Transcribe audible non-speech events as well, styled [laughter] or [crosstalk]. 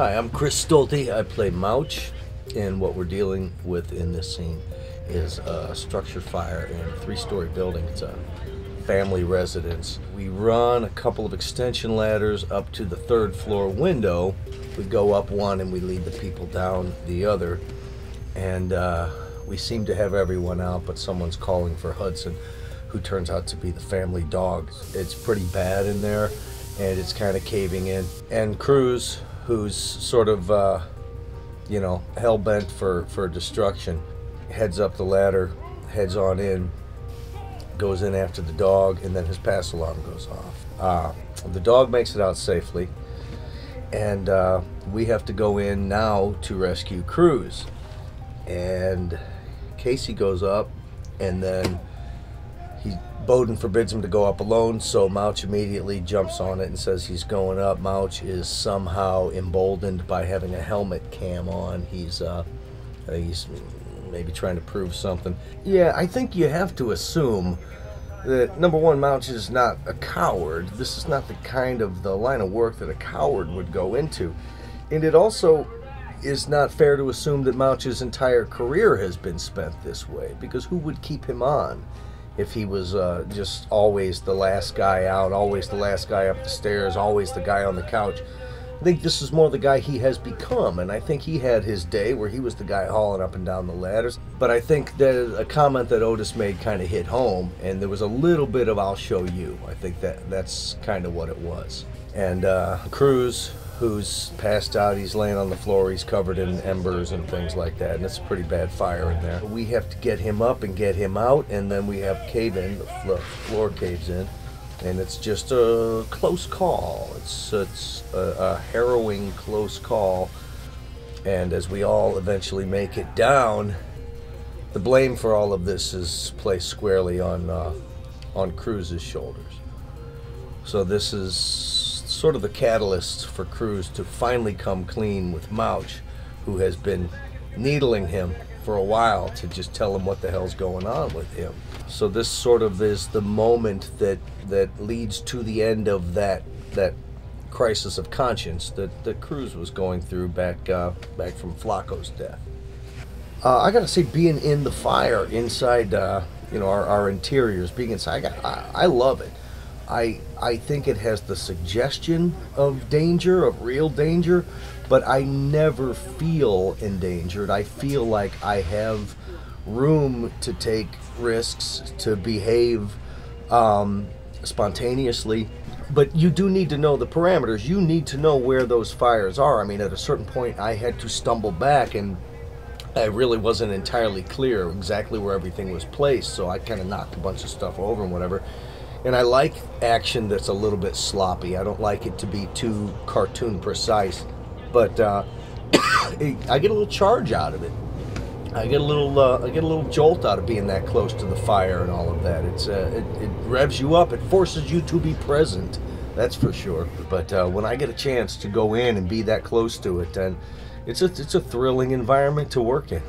Hi, I'm Chris Stolte. I play Mouch, and what we're dealing with in this scene is a structure fire in a three-story building. It's a family residence. We run a couple of extension ladders up to the third floor window. We go up one and we lead the people down the other. And uh, we seem to have everyone out, but someone's calling for Hudson, who turns out to be the family dog. It's pretty bad in there, and it's kind of caving in. And Cruz, who's sort of, uh, you know, hell bent for, for destruction, heads up the ladder, heads on in, goes in after the dog, and then his pass alarm goes off. Uh, the dog makes it out safely, and uh, we have to go in now to rescue Cruz. And Casey goes up, and then he Boden forbids him to go up alone, so Mouch immediately jumps on it and says he's going up. Mouch is somehow emboldened by having a helmet cam on. He's uh, he's maybe trying to prove something. Yeah, I think you have to assume that number one, Mouch is not a coward. This is not the kind of the line of work that a coward would go into, and it also is not fair to assume that Mouch's entire career has been spent this way because who would keep him on? If he was uh, just always the last guy out, always the last guy up the stairs, always the guy on the couch. I think this is more the guy he has become, and I think he had his day where he was the guy hauling up and down the ladders. But I think that a comment that Otis made kind of hit home, and there was a little bit of "I'll show you." I think that that's kind of what it was. And uh, Cruz, who's passed out. He's laying on the floor. He's covered in embers and things like that. And it's a pretty bad fire in there. We have to get him up and get him out. And then we have cave in. The floor caves in. And it's just a close call. It's, it's a, a harrowing close call. And as we all eventually make it down, the blame for all of this is placed squarely on uh, on Cruz's shoulders. So this is sort of the catalyst for Cruz to finally come clean with Mouch, who has been needling him for a while to just tell him what the hell's going on with him. So this sort of is the moment that that leads to the end of that that crisis of conscience that, that Cruz was going through back uh, back from Flaco's death. Uh, I gotta say, being in the fire inside, uh, you know, our, our interiors, being inside, I, I, I love it. I I think it has the suggestion of danger, of real danger, but I never feel endangered. I feel like I have room to take risks, to behave um, spontaneously. But you do need to know the parameters. You need to know where those fires are. I mean, at a certain point, I had to stumble back and I really wasn't entirely clear exactly where everything was placed, so I kind of knocked a bunch of stuff over and whatever. And I like action that's a little bit sloppy. I don't like it to be too cartoon precise, but uh, [coughs] I get a little charge out of it. I get a little, uh, I get a little jolt out of being that close to the fire and all of that. It's, uh, it, it revs you up. It forces you to be present. That's for sure. But uh, when I get a chance to go in and be that close to it, then it's a, it's a thrilling environment to work in.